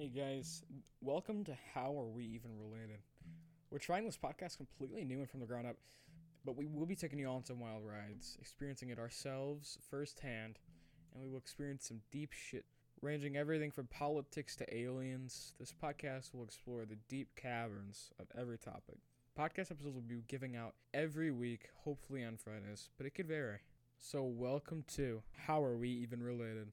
Hey guys, welcome to How Are We Even Related? We're trying this podcast completely new and from the ground up, but we will be taking you on some wild rides, experiencing it ourselves firsthand, and we will experience some deep shit, ranging everything from politics to aliens. This podcast will explore the deep caverns of every topic. Podcast episodes will be giving out every week, hopefully on Fridays, but it could vary. So, welcome to How Are We Even Related?